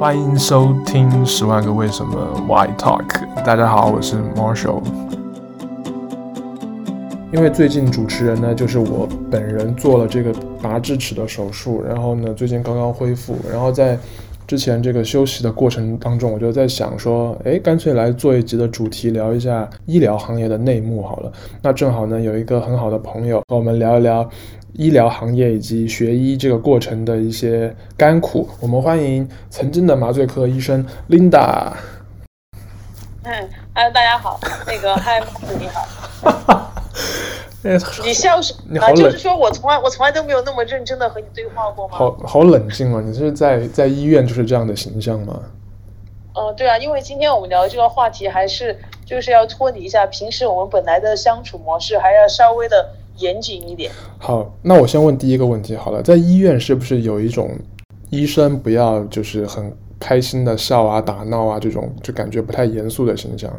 欢迎收听《十万个为什么 Why Talk》。大家好，我是 Marshall。因为最近主持人呢，就是我本人做了这个拔智齿的手术，然后呢，最近刚刚恢复，然后在之前这个休息的过程当中，我就在想说，哎，干脆来做一集的主题，聊一下医疗行业的内幕好了。那正好呢，有一个很好的朋友和我们聊一聊医疗行业以及学医这个过程的一些甘苦。我们欢迎曾经的麻醉科医生 Linda。嗯，哈喽，大家好，那个嗨，你好。你笑什么？啊，就是说我从来我从来都没有那么认真的和你对话过吗？好好冷静啊！你是在在医院就是这样的形象吗？嗯、呃，对啊，因为今天我们聊的这个话题还是就是要脱离一下平时我们本来的相处模式，还要稍微的严谨一点。好，那我先问第一个问题好了，在医院是不是有一种医生不要就是很开心的笑啊、打闹啊这种就感觉不太严肃的形象？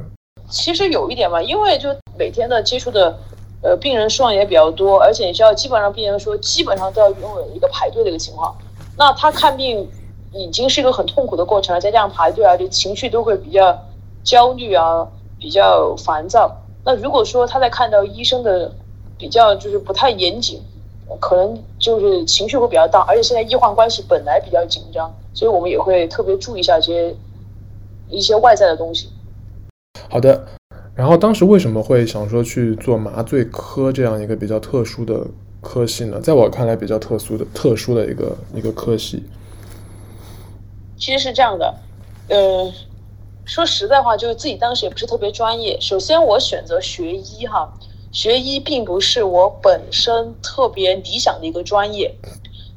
其实有一点吧，因为就每天的接触的。呃，病人数量也比较多，而且你知道，基本上病人说基本上都要拥有一个排队的一个情况。那他看病已经是一个很痛苦的过程了，再加上排队啊，就情绪都会比较焦虑啊，比较烦躁。那如果说他在看到医生的比较就是不太严谨，可能就是情绪会比较大，而且现在医患关系本来比较紧张，所以我们也会特别注意一下这些一些外在的东西。好的。然后当时为什么会想说去做麻醉科这样一个比较特殊的科系呢？在我看来，比较特殊的、特殊的一个一个科系。其实是这样的，呃，说实在话，就是自己当时也不是特别专业。首先，我选择学医哈，学医并不是我本身特别理想的一个专业。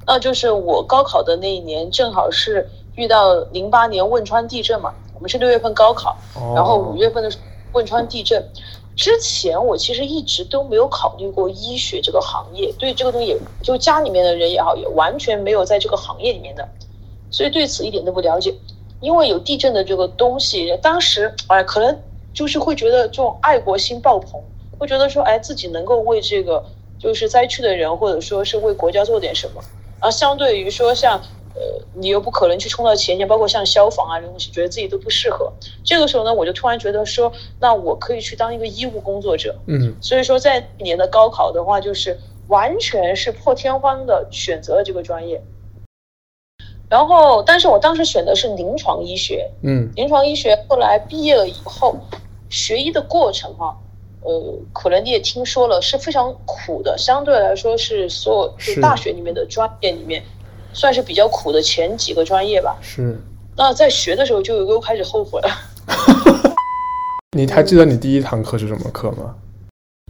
那就是我高考的那一年，正好是遇到零八年汶川地震嘛。我们是六月份高考，然后五月份的时候。汶川地震之前，我其实一直都没有考虑过医学这个行业，对这个东西，就家里面的人也好，也完全没有在这个行业里面的，所以对此一点都不了解。因为有地震的这个东西，当时哎，可能就是会觉得这种爱国心爆棚，会觉得说，哎，自己能够为这个就是灾区的人，或者说是为国家做点什么。而相对于说像。呃，你又不可能去冲到前线，包括像消防啊这东西，觉得自己都不适合。这个时候呢，我就突然觉得说，那我可以去当一个医务工作者。嗯，所以说在一年的高考的话，就是完全是破天荒的选择了这个专业。然后，但是我当时选的是临床医学。嗯，临床医学后来毕业了以后，学医的过程哈，呃，可能你也听说了，是非常苦的，相对来说是所有就大学里面的专业里面。算是比较苦的前几个专业吧。是。那在学的时候就又开始后悔了。你还记得你第一堂课是什么课吗？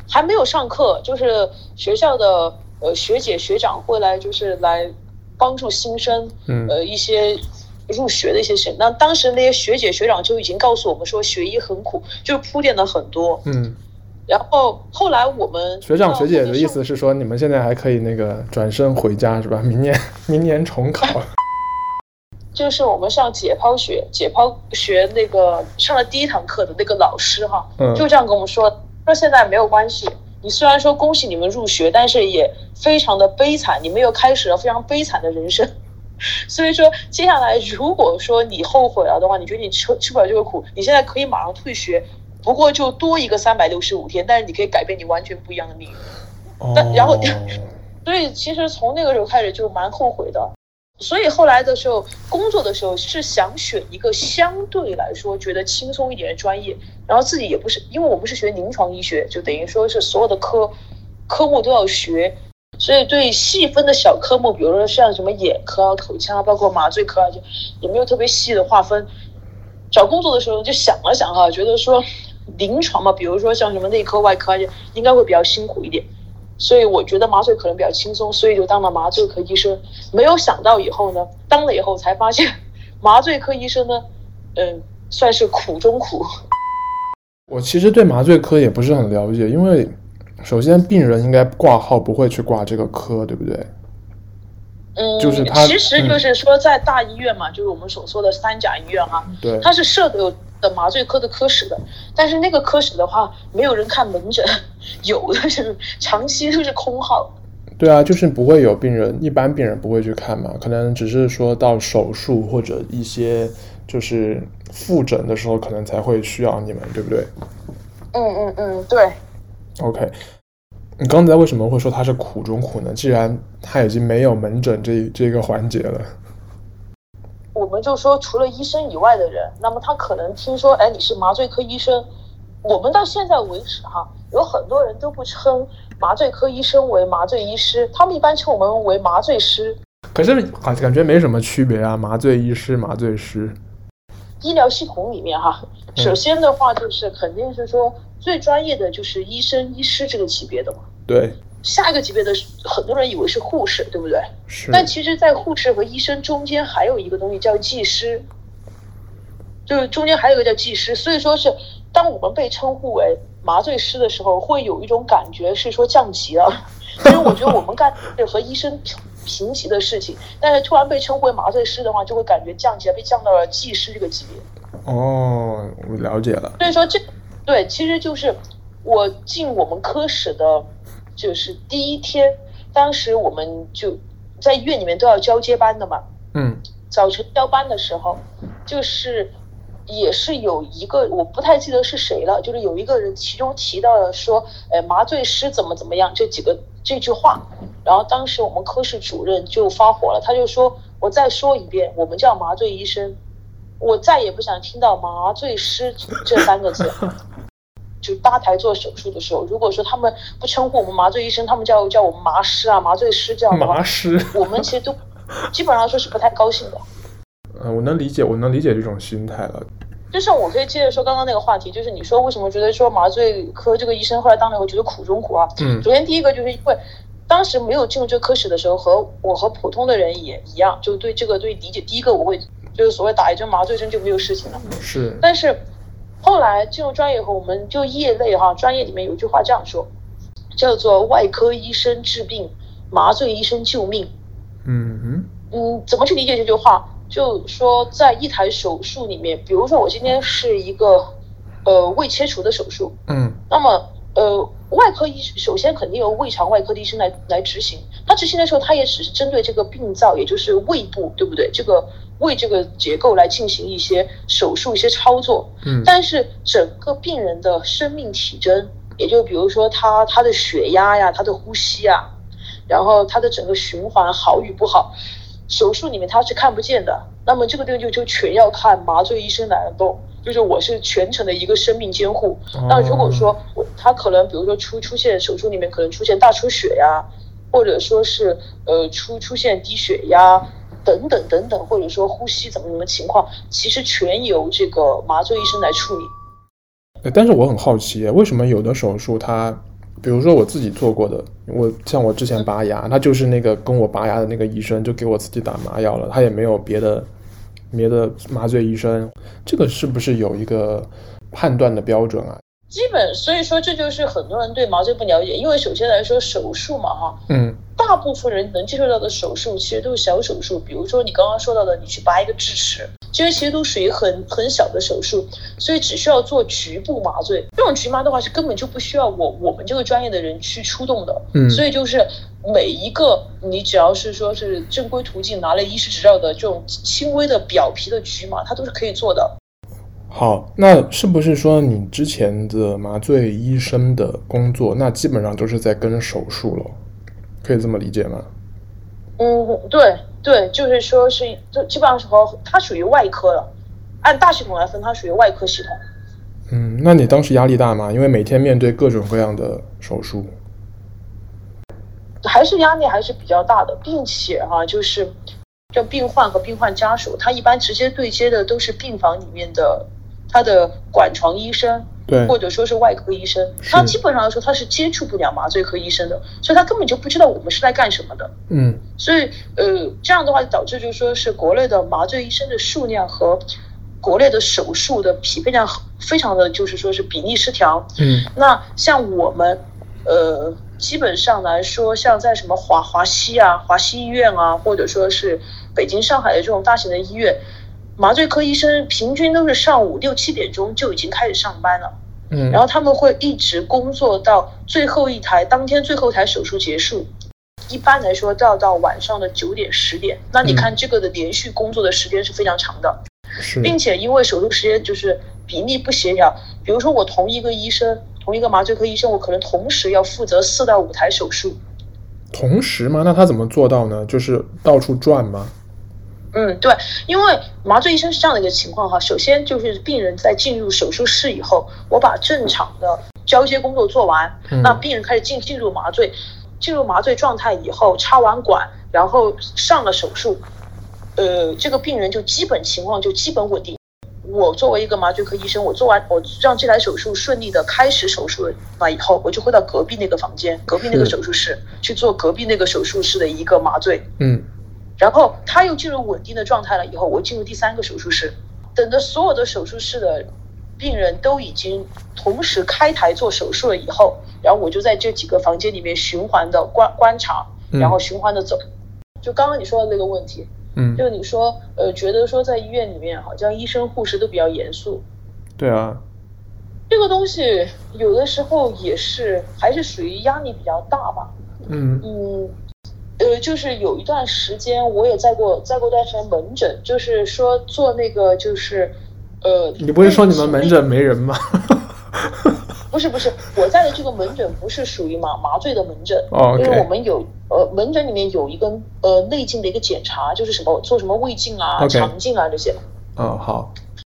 还没有上课，就是学校的呃学姐学长会来，就是来帮助新生，嗯，呃一些入学的一些事。那当时那些学姐学长就已经告诉我们说，学医很苦，就是铺垫了很多。嗯。然后后来我们学长学姐的意思是说，你们现在还可以那个转身回家是吧？明年明年重考。就是我们上解剖学，解剖学那个上了第一堂课的那个老师哈，嗯，就这样跟我们说，说现在没有关系，你虽然说恭喜你们入学，但是也非常的悲惨，你们又开始了非常悲惨的人生。所以说接下来如果说你后悔了的话，你觉得你吃吃不了这个苦，你现在可以马上退学。不过就多一个三百六十五天，但是你可以改变你完全不一样的命运。但然后，所以其实从那个时候开始就蛮后悔的。所以后来的时候，工作的时候是想选一个相对来说觉得轻松一点的专业，然后自己也不是，因为我们是学临床医学，就等于说是所有的科科目都要学，所以对细分的小科目，比如说像什么眼科啊、口腔啊，包括麻醉科啊，就也没有特别细的划分。找工作的时候就想了想哈，觉得说。临床嘛，比如说像什么内科、外科，应该会比较辛苦一点，所以我觉得麻醉可能比较轻松，所以就当了麻醉科医生。没有想到以后呢，当了以后才发现，麻醉科医生呢，嗯，算是苦中苦。我其实对麻醉科也不是很了解，因为首先病人应该挂号不会去挂这个科，对不对？嗯，就是他，其实就是说在大医院嘛，嗯、就是我们所说的三甲医院哈，对，它是设的有。的麻醉科的科室的，但是那个科室的话，没有人看门诊，有的是长期都是空号。对啊，就是不会有病人，一般病人不会去看嘛，可能只是说到手术或者一些就是复诊的时候，可能才会需要你们，对不对？嗯嗯嗯，对。OK，你刚才为什么会说他是苦中苦呢？既然他已经没有门诊这这个环节了。我们就说，除了医生以外的人，那么他可能听说，哎，你是麻醉科医生。我们到现在为止，哈，有很多人都不称麻醉科医生为麻醉医师，他们一般称我们为麻醉师。可是啊，感觉没什么区别啊，麻醉医师、麻醉师。医疗系统里面，哈，首先的话就是肯定是说最专业的就是医生、医师这个级别的嘛。对。下一个级别的很多人以为是护士，对不对？是。但其实，在护士和医生中间还有一个东西叫技师，就是中间还有一个叫技师。所以说是当我们被称呼为麻醉师的时候，会有一种感觉是说降级了。因为我觉得我们干的和医生平级的事情，但是突然被称呼为麻醉师的话，就会感觉降级了，被降到了技师这个级别。哦，我了解了。所以说这对，其实就是我进我们科室的。就是第一天，当时我们就在医院里面都要交接班的嘛。嗯。早晨交班的时候，就是也是有一个我不太记得是谁了，就是有一个人其中提到了说，呃，麻醉师怎么怎么样这几个这句话，然后当时我们科室主任就发火了，他就说：“我再说一遍，我们叫麻醉医生，我再也不想听到麻醉师这三个字。”就搭台做手术的时候，如果说他们不称呼我们麻醉医生，他们叫叫我们麻师啊、麻醉师这样的话，麻师，我们其实都 基本上说是不太高兴的。嗯，我能理解，我能理解这种心态了。就是我可以接着说刚刚那个话题，就是你说为什么觉得说麻醉科这个医生后来当了以后觉得苦中苦啊？嗯，首先第一个就是因为当时没有进入这个科室的时候，和我和普通的人也一样，就对这个对理解，第一个我会就是所谓打一针麻醉针就没有事情了。是，但是。后来进入专业以后，我们就业内哈，专业里面有一句话这样说，叫做“外科医生治病，麻醉医生救命”。嗯嗯嗯，怎么去理解这句话？就说在一台手术里面，比如说我今天是一个呃胃切除的手术，嗯，那么呃外科医首先肯定由胃肠外科的医生来来执行，他执行的时候，他也只是针对这个病灶，也就是胃部，对不对？这个。胃这个结构来进行一些手术、一些操作，嗯，但是整个病人的生命体征，也就比如说他他的血压呀、他的呼吸啊，然后他的整个循环好与不好，手术里面他是看不见的。那么这个东西就就全要看麻醉医生来动，就是我是全程的一个生命监护。那如果说我他可能比如说出出现手术里面可能出现大出血呀，或者说是呃出出现低血压。等等等等，或者说呼吸怎么怎么情况，其实全由这个麻醉医生来处理。但是我很好奇，为什么有的手术它，比如说我自己做过的，我像我之前拔牙，他就是那个跟我拔牙的那个医生就给我自己打麻药了，他也没有别的别的麻醉医生，这个是不是有一个判断的标准啊？基本，所以说这就是很多人对麻醉不了解，因为首先来说手术嘛，哈，嗯。大部分人能接受到的手术其实都是小手术，比如说你刚刚说到的，你去拔一个智齿，这些其实都属于很很小的手术，所以只需要做局部麻醉。这种局麻的话是根本就不需要我我们这个专业的人去出动的。嗯，所以就是每一个你只要是说是正规途径拿了医师执照的这种轻微的表皮的局麻，它都是可以做的。好，那是不是说你之前的麻醉医生的工作，那基本上都是在跟手术了？可以这么理解吗？嗯，对对，就是说是，就基本上是和它属于外科了。按大系统来分，它属于外科系统。嗯，那你当时压力大吗？因为每天面对各种各样的手术，还是压力还是比较大的，并且哈、啊，就是这病患和病患家属，他一般直接对接的都是病房里面的他的管床医生。对，或者说是外科医生，他基本上来说他是接触不了麻醉科医生的，所以他根本就不知道我们是来干什么的。嗯，所以呃这样的话导致就是说是国内的麻醉医生的数量和国内的手术的匹配量非常的就是说是比例失调。嗯，那像我们呃基本上来说，像在什么华华西啊、华西医院啊，或者说是北京、上海的这种大型的医院。麻醉科医生平均都是上午六七点钟就已经开始上班了，嗯，然后他们会一直工作到最后一台当天最后一台手术结束，一般来说都要到晚上的九点十点。那你看这个的连续工作的时间是非常长的，是，并且因为手术时间就是比例不协调，比如说我同一个医生，同一个麻醉科医生，我可能同时要负责四到五台手术。同时吗？那他怎么做到呢？就是到处转吗？嗯，对，因为麻醉医生是这样的一个情况哈。首先就是病人在进入手术室以后，我把正常的交接工作做完，嗯、那病人开始进进入麻醉，进入麻醉状态以后，插完管，然后上了手术，呃，这个病人就基本情况就基本稳定。我作为一个麻醉科医生，我做完我让这台手术顺利的开始手术了以后，我就会到隔壁那个房间，隔壁那个手术室去做隔壁那个手术室的一个麻醉。嗯。然后他又进入稳定的状态了以后，我进入第三个手术室，等着所有的手术室的病人都已经同时开台做手术了以后，然后我就在这几个房间里面循环的观观察，然后循环的走。就刚刚你说的那个问题，嗯，就你说呃，觉得说在医院里面好像医生护士都比较严肃，对啊，这个东西有的时候也是还是属于压力比较大吧，嗯。嗯。呃，就是有一段时间，我也在过，在过段时间门诊，就是说做那个，就是，呃，你不是说你们门诊没人吗？不是不是，我在的这个门诊不是属于麻麻醉的门诊，哦，因为我们有呃门诊里面有一个呃内镜的一个检查，就是什么做什么胃镜啊、肠镜啊这些。嗯，好。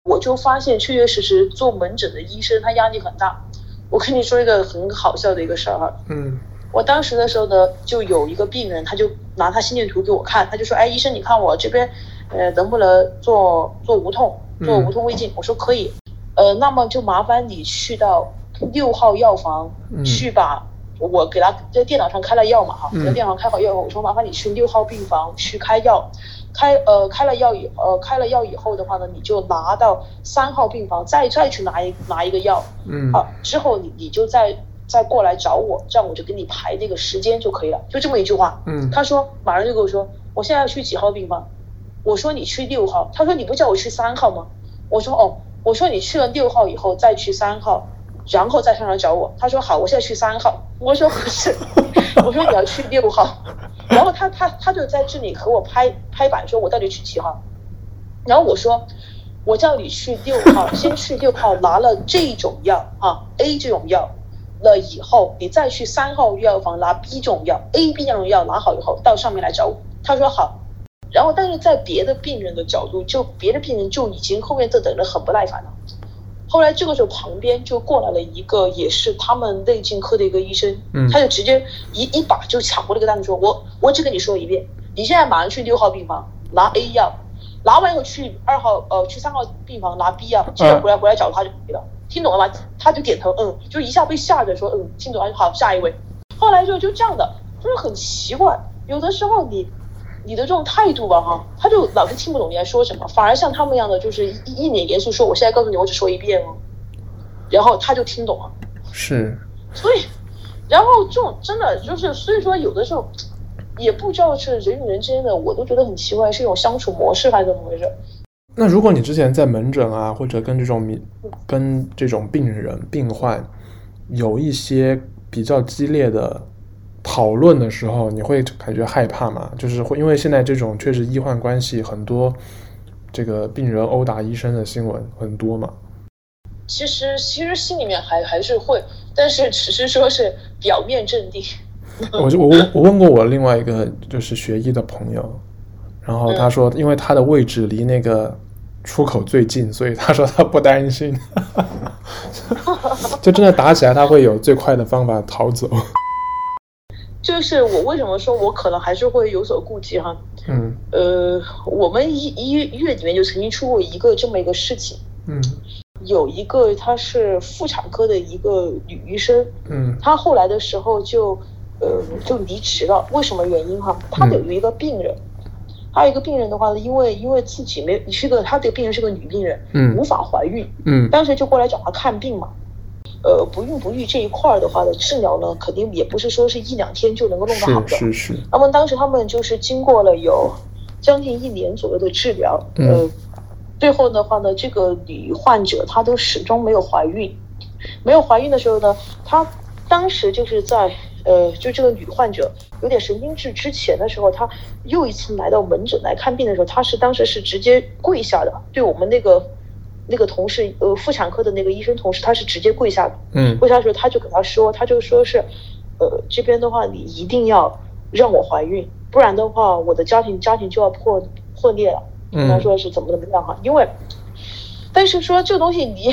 我就发现确确实实做门诊的医生他压力很大。我跟你说一个很好笑的一个事儿哈。嗯。我当时的时候呢，就有一个病人，他就拿他心电图给我看，他就说：“哎，医生，你看我这边，呃，能不能做做无痛，做无痛胃镜？”嗯、我说可以，呃，那么就麻烦你去到六号药房、嗯、去把我给他在电脑上开了药嘛，哈、嗯，在电脑上开好药，我说麻烦你去六号病房去开药，开呃开了药以呃开了药以后的话呢，你就拿到三号病房再再去拿一拿一个药，嗯，好，之后你你就在。再过来找我，这样我就给你排那个时间就可以了，就这么一句话。嗯，他说马上就跟我说，我现在要去几号病房？我说你去六号。他说你不叫我去三号吗？我说哦，我说你去了六号以后再去三号，然后再上来找我。他说好，我现在去三号。我说不是，我说你要去六号。然后他他他就在这里和我拍拍板，说我到底去几号？然后我说我叫你去六号，先去六号拿了这种药啊，A 这种药。了以后，你再去三号药房拿 B 种药，A、B 两种药拿好以后，到上面来找我。他说好，然后但是在别的病人的角度，就别的病人就已经后面都等得很不耐烦了。后来这个时候旁边就过来了一个也是他们内镜科的一个医生，嗯，他就直接一一把就抢过那个单子说，我我只跟你说一遍，你现在马上去六号病房拿 A 药，拿完以后去二号呃去三号病房拿 B 药，接着回来回来找他就可以了。听懂了吗？他就点头，嗯，就一下被吓着说，嗯，听懂了，好，下一位。后来就就这样的，就是很奇怪，有的时候你你的这种态度吧，哈，他就老是听不懂你在说什么，反而像他们一样的，就是一一脸严肃说，我现在告诉你，我只说一遍哦，然后他就听懂了。是。所以，然后这种真的就是，所以说有的时候也不知道是人与人之间的，我都觉得很奇怪，是一种相处模式还是怎么回事？那如果你之前在门诊啊，或者跟这种民、跟这种病人、病患有一些比较激烈的讨论的时候，你会感觉害怕吗？就是会因为现在这种确实医患关系很多，这个病人殴打医生的新闻很多嘛。其实其实心里面还还是会，但是只是说是表面镇定。我就我我问过我另外一个就是学医的朋友，然后他说，因为他的位置离那个。出口最近，所以他说他不担心，就真的打起来，他会有最快的方法逃走。就是我为什么说我可能还是会有所顾忌哈？嗯，呃，我们医医院里面就曾经出过一个这么一个事情。嗯，有一个她是妇产科的一个女医生。嗯，她后来的时候就呃就离职了，为什么原因哈？她有一个病人。嗯还有一个病人的话呢，因为因为自己没有是个，她这个病人是个女病人，嗯，无法怀孕，嗯，当时就过来找她看病嘛，呃，不孕不育这一块儿的话呢治疗呢，肯定也不是说是一两天就能够弄得好的，是是是。那么当时他们就是经过了有将近一年左右的治疗，嗯、呃，最后的话呢，这个女患者她都始终没有怀孕，没有怀孕的时候呢，她当时就是在呃，就这个女患者有点神经质之前的时候，她又一次来到门诊来看病的时候，她是当时是直接跪下的，对我们那个那个同事，呃，妇产科的那个医生同事，她是直接跪下的。嗯，跪下的时候，他就给他说，他就说是，呃，这边的话你一定要让我怀孕，不然的话我的家庭家庭就要破破裂了。嗯，他说是怎么怎么样哈，因为。但是说这个东西，你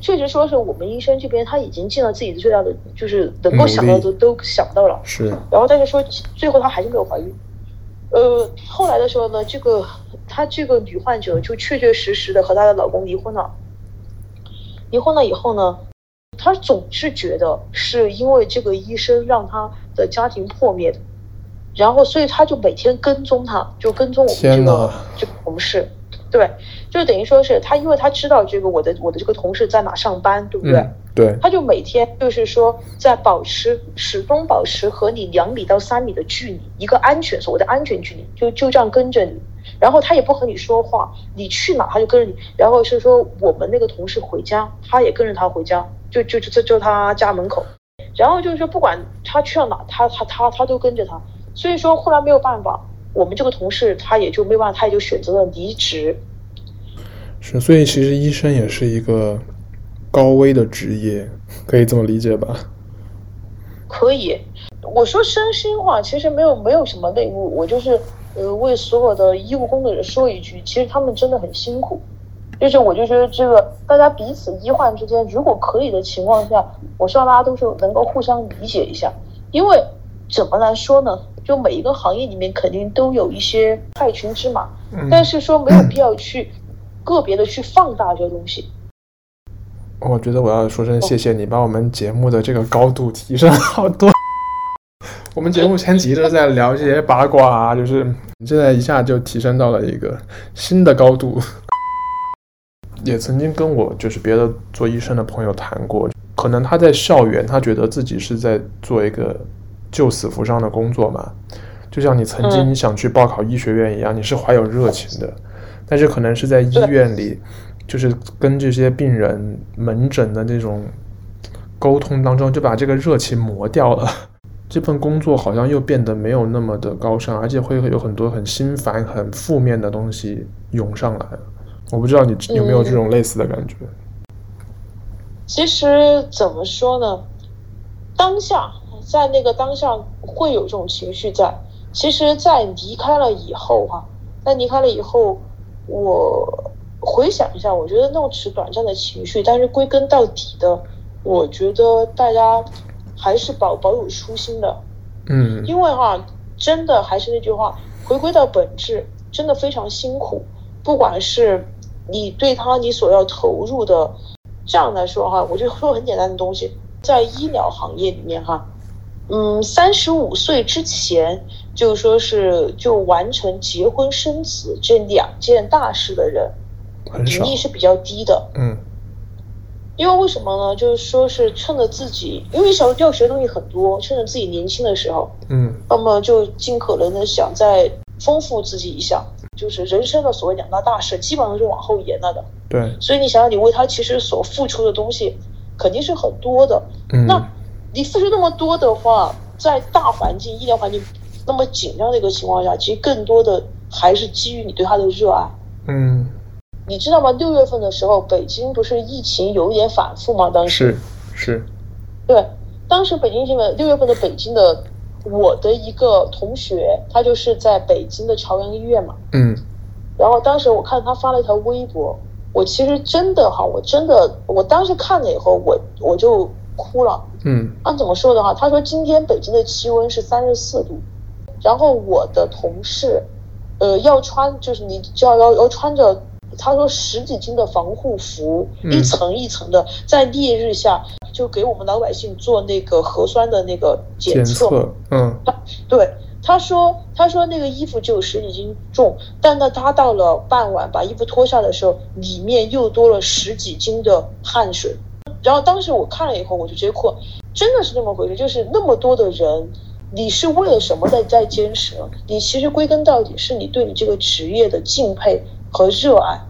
确实说是我们医生这边他已经尽了自己的最大的，就是能够想到的都想到了。是。然后但是说最后她还是没有怀孕。呃，后来的时候呢，这个她这个女患者就确确实实的和她的老公离婚了。离婚了以后呢，她总是觉得是因为这个医生让她的家庭破灭的，然后所以她就每天跟踪他，就跟踪我们这个这个同事。对，就等于说是他，因为他知道这个我的我的这个同事在哪上班，对不对？嗯、对，他就每天就是说在保持始终保持和你两米到三米的距离，一个安全所谓的安全距离，就就这样跟着你，然后他也不和你说话，你去哪他就跟着你，然后是说我们那个同事回家，他也跟着他回家，就就就就他家门口，然后就是说不管他去到哪，他他他他都跟着他，所以说后来没有办法。我们这个同事他也就没办法，他也就选择了离职。是，所以其实医生也是一个高危的职业，可以这么理解吧？可以，我说真心话，其实没有没有什么内幕，我就是呃为所有的医务工作者说一句，其实他们真的很辛苦。就是我就觉得这个大家彼此医患之间，如果可以的情况下，我希望大家都是能够互相理解一下，因为怎么来说呢？就每一个行业里面肯定都有一些害群之马，嗯、但是说没有必要去个别的去放大这个东西。我觉得我要说声谢谢你，把我们节目的这个高度提升好多。我们节目前几集在聊这些八卦啊，就是现在一下就提升到了一个新的高度。也曾经跟我就是别的做医生的朋友谈过，可能他在校园，他觉得自己是在做一个。救死扶伤的工作嘛，就像你曾经想去报考医学院一样，嗯、你是怀有热情的，但是可能是在医院里，就是跟这些病人门诊的那种沟通当中，就把这个热情磨掉了。这份工作好像又变得没有那么的高尚，而且会有很多很心烦、很负面的东西涌上来。我不知道你有没有这种类似的感觉？嗯、其实怎么说呢？当下。在那个当下会有这种情绪在，其实，在离开了以后哈、啊，在离开了以后，我回想一下，我觉得那种是短暂的情绪，但是归根到底的，我觉得大家还是保保有初心的，嗯，因为哈、啊，真的还是那句话，回归到本质，真的非常辛苦，不管是你对他你所要投入的，这样来说哈，我就说很简单的东西，在医疗行业里面哈。嗯，三十五岁之前就说是就完成结婚生子这两件大事的人，比例是比较低的。嗯，因为为什么呢？就是说是趁着自己，因为小时候要学的东西很多，趁着自己年轻的时候，嗯，那么就尽可能的想再丰富自己一下，就是人生的所谓两大大事，基本上是往后延了的。对，所以你想想，你为他其实所付出的东西肯定是很多的。嗯，那。你付出那么多的话，在大环境、医疗环境那么紧张的一个情况下，其实更多的还是基于你对他的热爱。嗯，你知道吗？六月份的时候，北京不是疫情有一点反复吗？当时是是，对，当时北京新闻六月份的北京的，我的一个同学，他就是在北京的朝阳医院嘛。嗯，然后当时我看他发了一条微博，我其实真的哈，我真的，我当时看了以后，我我就。哭了，嗯，按怎么说的话，他说今天北京的气温是三十四度，然后我的同事，呃，要穿就是你就要要要穿着，他说十几斤的防护服，嗯、一层一层的在烈日下就给我们老百姓做那个核酸的那个检测，检测嗯，他对他说他说那个衣服就有十几斤重，但呢他到了傍晚把衣服脱下的时候，里面又多了十几斤的汗水。然后当时我看了以后，我就直接哭，真的是那么回事，就是那么多的人，你是为了什么在在坚持？你其实归根到底是你对你这个职业的敬佩和热爱。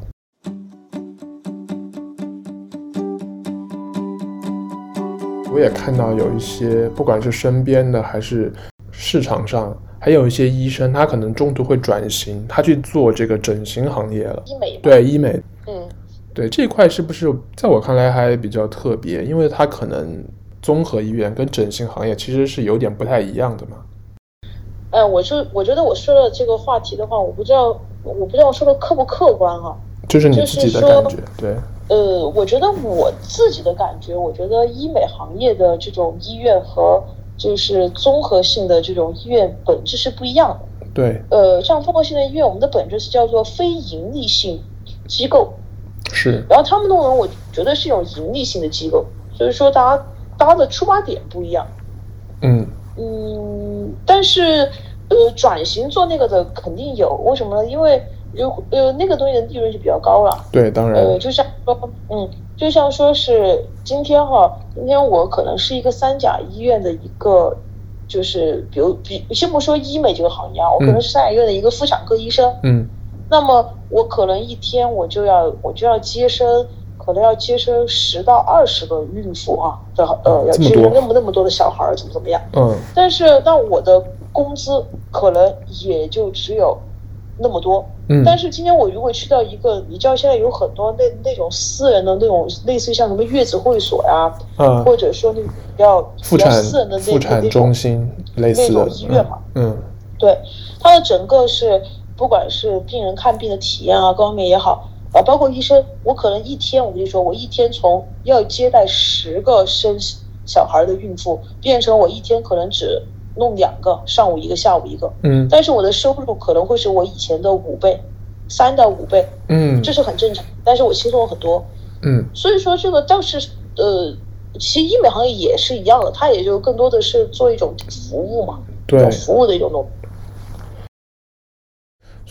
我也看到有一些，不管是身边的还是市场上，还有一些医生，他可能中途会转型，他去做这个整形行业了。医美。对，医美。嗯。对，这一块是不是在我看来还比较特别？因为它可能综合医院跟整形行业其实是有点不太一样的嘛。嗯，我就我觉得我说的这个话题的话，我不知道我不知道我说的客不客观、啊。就是你自己的感觉，对。呃，我觉得我自己的感觉，我觉得医美行业的这种医院和就是综合性的这种医院本质是不一样的。对。呃，像综合性的医院，我们的本质是叫做非盈利性机构。是。然后他们那种，我觉得是一种盈利性的机构，所以说大家大家的出发点不一样。嗯。嗯，但是呃，转型做那个的肯定有，为什么呢？因为。就呃那个东西的利润就比较高了，对，当然，呃，就像说，嗯，就像说是今天哈，今天我可能是一个三甲医院的一个，就是比如比先不说医美这个行业啊，我可能是三甲医院的一个妇产科医生，嗯，那么我可能一天我就要我就要接生，可能要接生十到二十个孕妇啊的呃，要接生那么那么多的小孩怎么怎么样，嗯，但是那我的工资可能也就只有。那么多，嗯，但是今天我如果去到一个，你知道现在有很多那那种私人的那种，类似于像什么月子会所呀，啊，或者说那比较妇产私人的那妇产中心类似的那种医院嘛，嗯，对，它的整个是不管是病人看病的体验啊，各方面也好啊，包括医生，我可能一天我跟你说，我一天从要接待十个生小孩的孕妇，变成我一天可能只。弄两个，上午一个，下午一个，嗯，但是我的收入可能会是我以前的五倍，三到五倍，嗯，这是很正常，但是我轻松很多，嗯，所以说这个倒是，呃，其实医美行业也是一样的，它也就更多的是做一种服务嘛，对，服务的一种东西，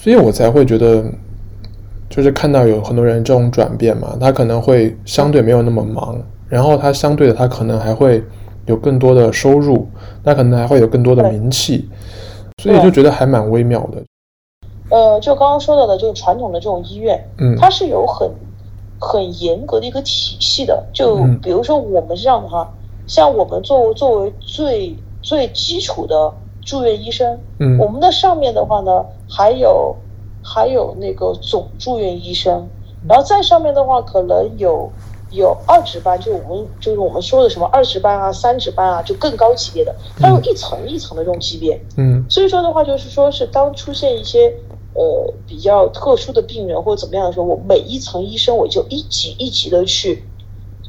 所以我才会觉得，就是看到有很多人这种转变嘛，他可能会相对没有那么忙，嗯、然后他相对的他可能还会。有更多的收入，那可能还会有更多的名气，所以就觉得还蛮微妙的。呃，就刚刚说到的这个传统的这种医院，嗯，它是有很很严格的一个体系的。就比如说我们这样的哈，嗯、像我们作为作为最最基础的住院医生，嗯，我们的上面的话呢，还有还有那个总住院医生，然后再上面的话可能有。有二值班，就我们就是我们说的什么二值班啊、三值班啊，就更高级别的，它有一层一层的这种级别。嗯，所以说的话，就是说是当出现一些呃比较特殊的病人或者怎么样的时候，我每一层医生我就一级一级的去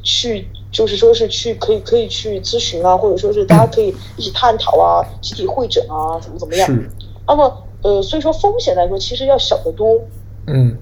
去，就是说是去可以可以去咨询啊，或者说是大家可以一起探讨啊、集体会诊啊，怎么怎么样。是。那么呃，所以说风险来说，其实要小得多。嗯。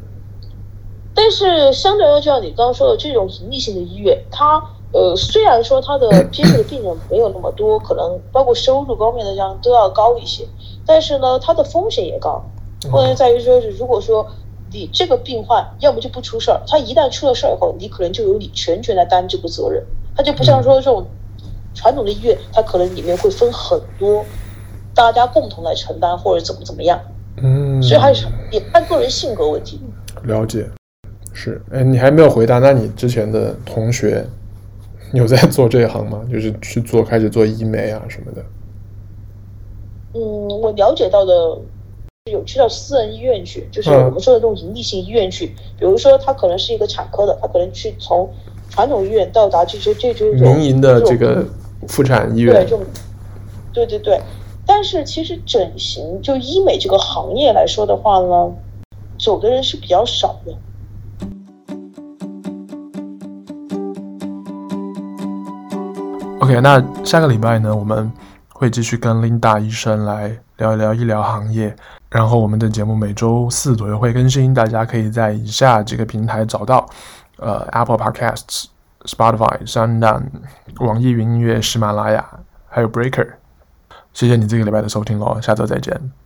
但是相对来说，就像你刚刚说的这种盈利性的医院，它呃虽然说它的 接触的病人没有那么多，可能包括收入方面的这样都要高一些，但是呢，它的风险也高。关键在于说是，如果说你这个病患要么就不出事儿，他一旦出了事儿以后，你可能就由你全权来担这个责任。他就不像说这种传统的医院，它可能里面会分很多，大家共同来承担或者怎么怎么样。嗯，所以还是也看个人性格问题。了解。是，哎，你还没有回答。那你之前的同学有在做这一行吗？就是去做，开始做医美啊什么的。嗯，我了解到的有去到私人医院去，就是我们说的这种盈利性医院去。嗯、比如说，他可能是一个产科的，他可能去从传统医院到达这些这这种民营的这个妇产医院。对，这种，对对对。但是其实整形就医美这个行业来说的话呢，走的人是比较少的。OK，那下个礼拜呢，我们会继续跟 Linda 医生来聊一聊医疗行业。然后我们的节目每周四左右会更新，大家可以在以下几个平台找到：呃，Apple Podcasts、Spotify、SoundOn、网易云音乐、喜马拉雅，还有 Breaker。谢谢你这个礼拜的收听喽，下周再见。